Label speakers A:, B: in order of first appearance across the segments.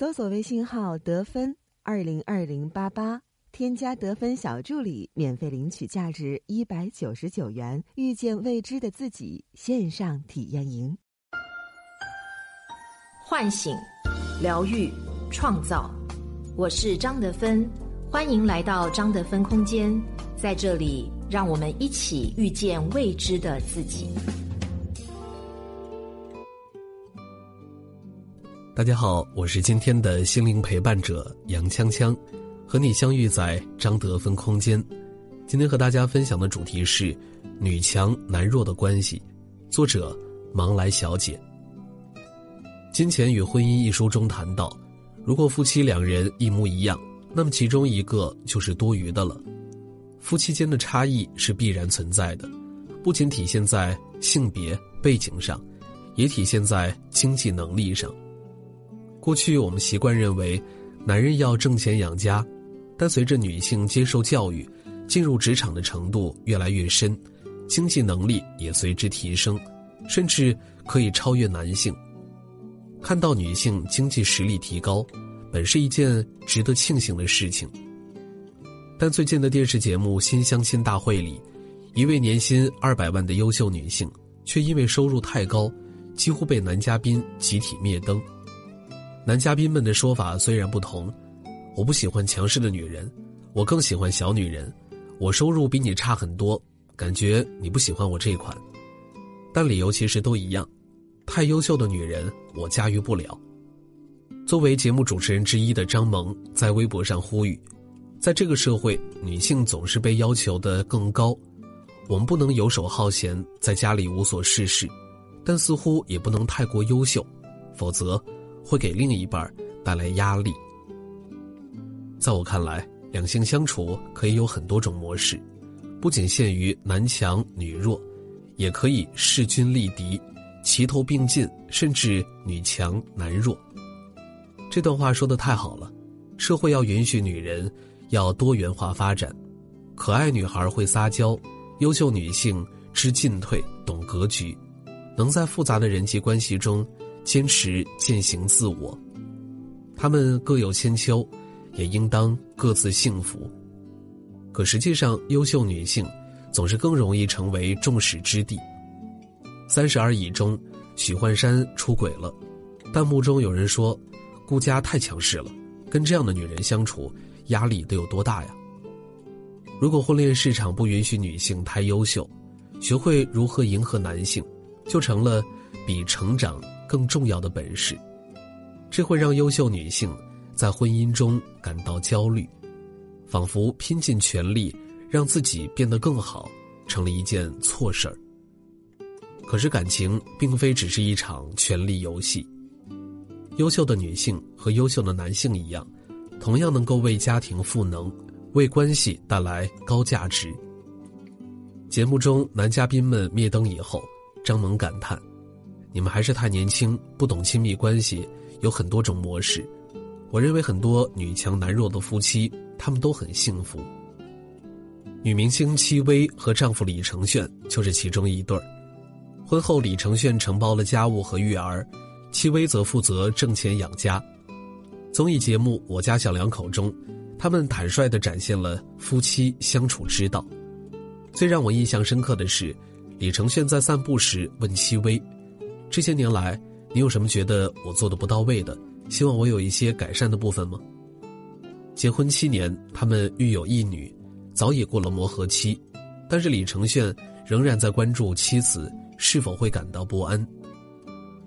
A: 搜索微信号得分二零二零八八，添加得分小助理，免费领取价值一百九十九元《遇见未知的自己》线上体验营。
B: 唤醒、疗愈、创造，我是张德芬，欢迎来到张德芬空间，在这里，让我们一起遇见未知的自己。
C: 大家好，我是今天的心灵陪伴者杨锵锵，和你相遇在张德芬空间。今天和大家分享的主题是女强男弱的关系，作者芒来小姐。《金钱与婚姻》一书中谈到，如果夫妻两人一模一样，那么其中一个就是多余的了。夫妻间的差异是必然存在的，不仅体现在性别背景上，也体现在经济能力上。过去我们习惯认为，男人要挣钱养家，但随着女性接受教育，进入职场的程度越来越深，经济能力也随之提升，甚至可以超越男性。看到女性经济实力提高，本是一件值得庆幸的事情。但最近的电视节目《新相亲大会》里，一位年薪二百万的优秀女性，却因为收入太高，几乎被男嘉宾集体灭灯。男嘉宾们的说法虽然不同，我不喜欢强势的女人，我更喜欢小女人。我收入比你差很多，感觉你不喜欢我这款，但理由其实都一样：太优秀的女人我驾驭不了。作为节目主持人之一的张萌在微博上呼吁，在这个社会，女性总是被要求的更高，我们不能游手好闲，在家里无所事事，但似乎也不能太过优秀，否则。会给另一半带来压力。在我看来，两性相处可以有很多种模式，不仅限于男强女弱，也可以势均力敌、齐头并进，甚至女强男弱。这段话说的太好了，社会要允许女人要多元化发展，可爱女孩会撒娇，优秀女性知进退、懂格局，能在复杂的人际关系中。坚持践行自我，他们各有千秋，也应当各自幸福。可实际上，优秀女性总是更容易成为众矢之的。《三十而已》中，许幻山出轨了，弹幕中有人说：“顾家太强势了，跟这样的女人相处，压力得有多大呀？”如果婚恋市场不允许女性太优秀，学会如何迎合男性，就成了比成长。更重要的本事，这会让优秀女性在婚姻中感到焦虑，仿佛拼尽全力让自己变得更好，成了一件错事儿。可是感情并非只是一场权力游戏，优秀的女性和优秀的男性一样，同样能够为家庭赋能，为关系带来高价值。节目中男嘉宾们灭灯以后，张萌感叹。你们还是太年轻，不懂亲密关系，有很多种模式。我认为很多女强男弱的夫妻，他们都很幸福。女明星戚薇和丈夫李承铉就是其中一对儿。婚后，李承铉承包了家务和育儿，戚薇则负责挣钱养家。综艺节目《我家小两口》中，他们坦率地展现了夫妻相处之道。最让我印象深刻的是，李承铉在散步时问戚薇。这些年来，你有什么觉得我做的不到位的？希望我有一些改善的部分吗？结婚七年，他们育有一女，早已过了磨合期，但是李承铉仍然在关注妻子是否会感到不安。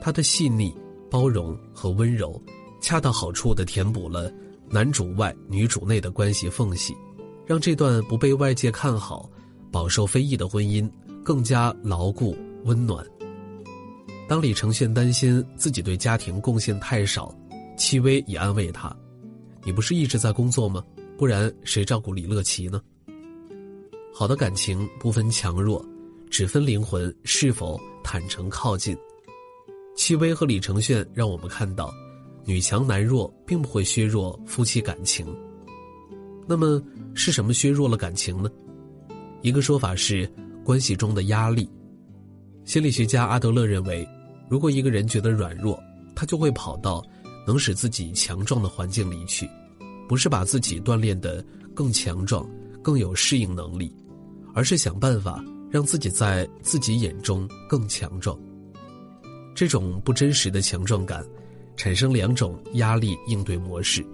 C: 他的细腻、包容和温柔，恰到好处的填补了男主外女主内的关系缝隙，让这段不被外界看好、饱受非议的婚姻更加牢固温暖。当李承铉担心自己对家庭贡献太少，戚薇也安慰他：“你不是一直在工作吗？不然谁照顾李乐琪呢？”好的感情不分强弱，只分灵魂是否坦诚靠近。戚薇和李承铉让我们看到，女强男弱并不会削弱夫妻感情。那么是什么削弱了感情呢？一个说法是关系中的压力。心理学家阿德勒认为，如果一个人觉得软弱，他就会跑到能使自己强壮的环境里去，不是把自己锻炼得更强壮、更有适应能力，而是想办法让自己在自己眼中更强壮。这种不真实的强壮感，产生两种压力应对模式：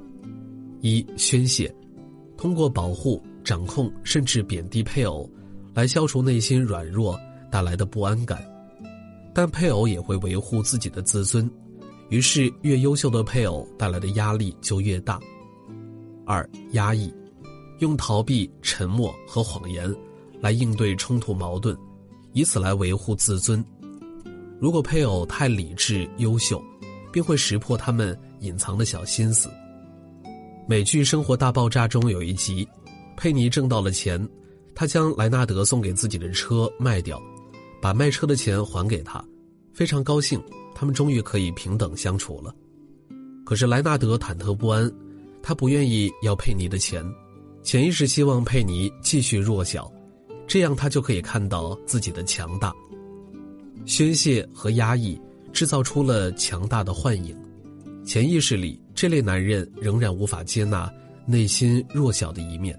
C: 一、宣泄，通过保护、掌控甚至贬低配偶，来消除内心软弱带来的不安感；但配偶也会维护自己的自尊，于是越优秀的配偶带来的压力就越大。二、压抑，用逃避、沉默和谎言来应对冲突矛盾，以此来维护自尊。如果配偶太理智、优秀，便会识破他们隐藏的小心思。美剧《生活大爆炸》中有一集，佩妮挣到了钱，她将莱纳德送给自己的车卖掉，把卖车的钱还给他，非常高兴，他们终于可以平等相处了。可是莱纳德忐忑不安，他不愿意要佩妮的钱，潜意识希望佩妮继续弱小，这样他就可以看到自己的强大。宣泄和压抑制造出了强大的幻影，潜意识里这类男人仍然无法接纳内心弱小的一面，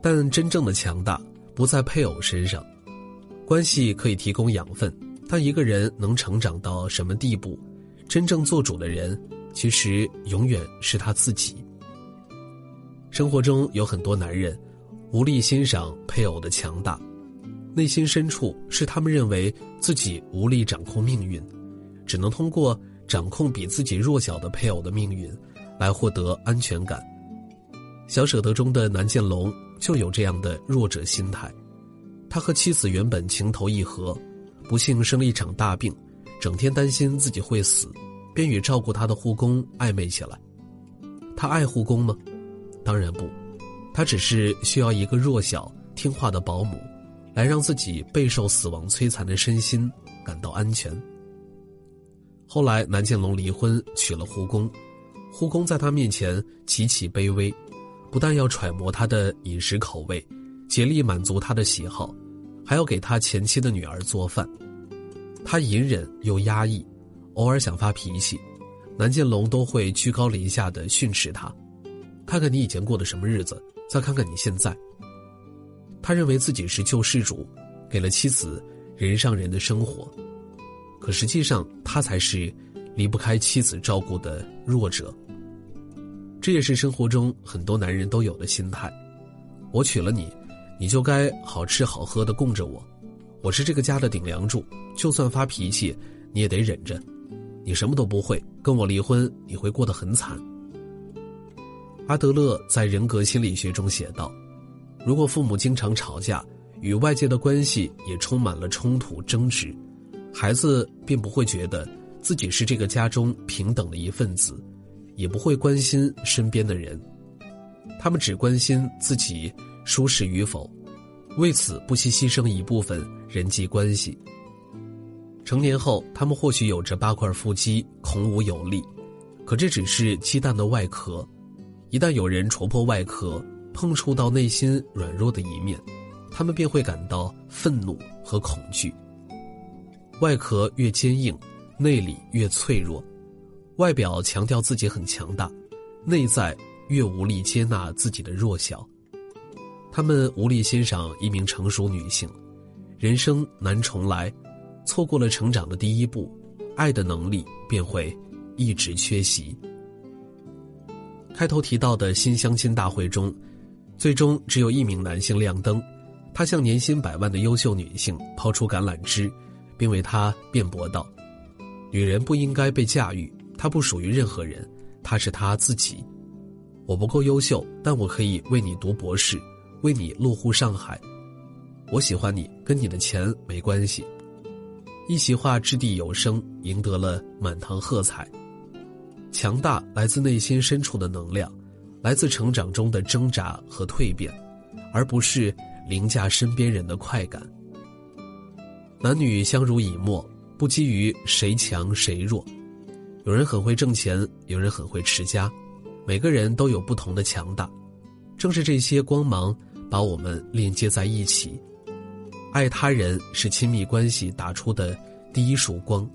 C: 但真正的强大不在配偶身上，关系可以提供养分，但一个人能成长到什么地步，真正做主的人其实永远是他自己。生活中有很多男人无力欣赏配偶的强大。内心深处是他们认为自己无力掌控命运，只能通过掌控比自己弱小的配偶的命运，来获得安全感。小舍得中的南建龙就有这样的弱者心态，他和妻子原本情投意合，不幸生了一场大病，整天担心自己会死，便与照顾他的护工暧昧起来。他爱护工吗？当然不，他只是需要一个弱小听话的保姆。来让自己备受死亡摧残的身心感到安全。后来，南建龙离婚，娶了护工，护工在他面前极其卑微，不但要揣摩他的饮食口味，竭力满足他的喜好，还要给他前妻的女儿做饭。他隐忍又压抑，偶尔想发脾气，南建龙都会居高临下的训斥他：“看看你以前过的什么日子，再看看你现在。”他认为自己是救世主，给了妻子人上人的生活，可实际上他才是离不开妻子照顾的弱者。这也是生活中很多男人都有的心态：我娶了你，你就该好吃好喝的供着我，我是这个家的顶梁柱，就算发脾气你也得忍着。你什么都不会，跟我离婚你会过得很惨。阿德勒在人格心理学中写道。如果父母经常吵架，与外界的关系也充满了冲突争执，孩子便不会觉得自己是这个家中平等的一份子，也不会关心身边的人，他们只关心自己舒适与否，为此不惜牺牲一部分人际关系。成年后，他们或许有着八块腹肌，孔武有力，可这只是鸡蛋的外壳，一旦有人戳破外壳。碰触到内心软弱的一面，他们便会感到愤怒和恐惧。外壳越坚硬，内里越脆弱；外表强调自己很强大，内在越无力接纳自己的弱小。他们无力欣赏一名成熟女性，人生难重来，错过了成长的第一步，爱的能力便会一直缺席。开头提到的新相亲大会中。最终只有一名男性亮灯，他向年薪百万的优秀女性抛出橄榄枝，并为她辩驳道：“女人不应该被驾驭，她不属于任何人，她是她自己。我不够优秀，但我可以为你读博士，为你落户上海。我喜欢你，跟你的钱没关系。”一席话掷地有声，赢得了满堂喝彩。强大来自内心深处的能量。来自成长中的挣扎和蜕变，而不是凌驾身边人的快感。男女相濡以沫，不基于谁强谁弱。有人很会挣钱，有人很会持家，每个人都有不同的强大。正是这些光芒把我们链接在一起。爱他人是亲密关系打出的第一束光，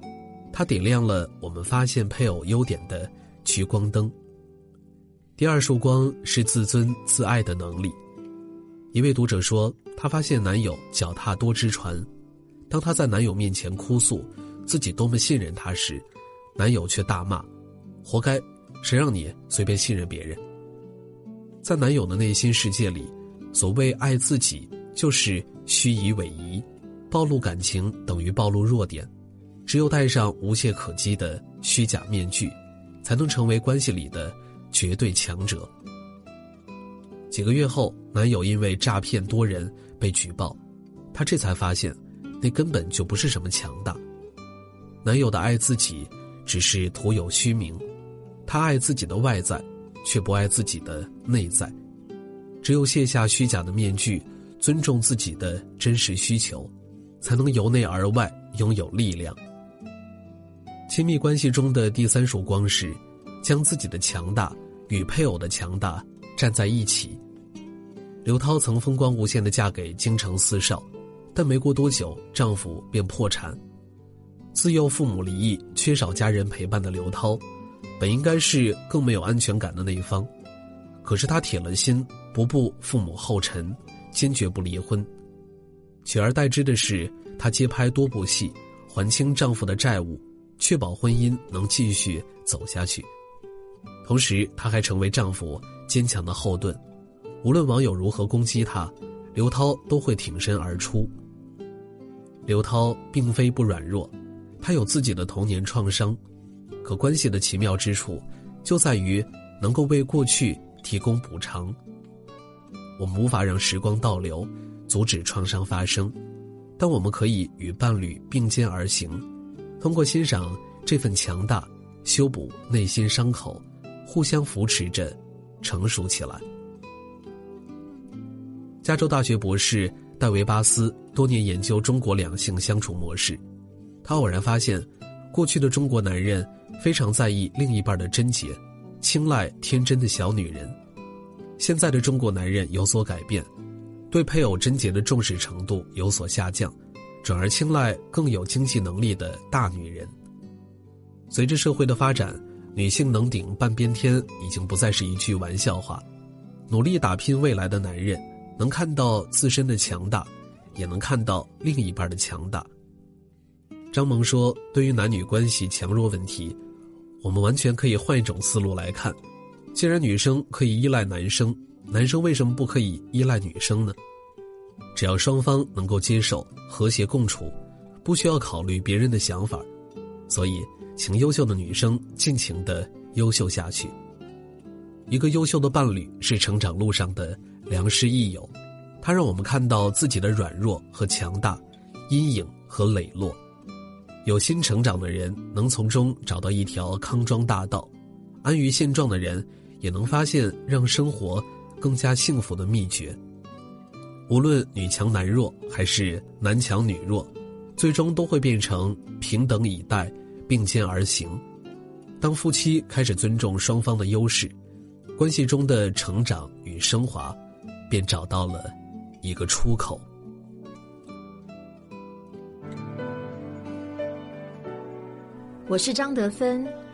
C: 它点亮了我们发现配偶优点的聚光灯。第二束光是自尊自爱的能力。一位读者说，她发现男友脚踏多只船，当她在男友面前哭诉自己多么信任他时，男友却大骂：“活该，谁让你随便信任别人？”在男友的内心世界里，所谓爱自己，就是虚以委蛇，暴露感情等于暴露弱点，只有戴上无懈可击的虚假面具，才能成为关系里的。绝对强者。几个月后，男友因为诈骗多人被举报，她这才发现，那根本就不是什么强大。男友的爱自己，只是徒有虚名。他爱自己的外在，却不爱自己的内在。只有卸下虚假的面具，尊重自己的真实需求，才能由内而外拥有力量。亲密关系中的第三束光是。将自己的强大与配偶的强大站在一起。刘涛曾风光无限的嫁给京城四少，但没过多久，丈夫便破产。自幼父母离异、缺少家人陪伴的刘涛，本应该是更没有安全感的那一方，可是她铁了心不步父母后尘，坚决不离婚。取而代之的是，她接拍多部戏，还清丈夫的债务，确保婚姻能继续走下去。同时，她还成为丈夫坚强的后盾，无论网友如何攻击她，刘涛都会挺身而出。刘涛并非不软弱，她有自己的童年创伤，可关系的奇妙之处，就在于能够为过去提供补偿。我们无法让时光倒流，阻止创伤发生，但我们可以与伴侣并肩而行，通过欣赏这份强大，修补内心伤口。互相扶持着，成熟起来。加州大学博士戴维巴斯多年研究中国两性相处模式，他偶然发现，过去的中国男人非常在意另一半的贞洁，青睐天真的小女人；现在的中国男人有所改变，对配偶贞洁的重视程度有所下降，转而青睐更有经济能力的大女人。随着社会的发展。女性能顶半边天已经不再是一句玩笑话，努力打拼未来的男人能看到自身的强大，也能看到另一半的强大。张萌说：“对于男女关系强弱问题，我们完全可以换一种思路来看。既然女生可以依赖男生，男生为什么不可以依赖女生呢？只要双方能够接受、和谐共处，不需要考虑别人的想法，所以。”请优秀的女生尽情的优秀下去。一个优秀的伴侣是成长路上的良师益友，他让我们看到自己的软弱和强大，阴影和磊落。有心成长的人能从中找到一条康庄大道，安于现状的人也能发现让生活更加幸福的秘诀。无论女强男弱还是男强女弱，最终都会变成平等以待。并肩而行，当夫妻开始尊重双方的优势，关系中的成长与升华，便找到了一个出口。
B: 我是张德芬，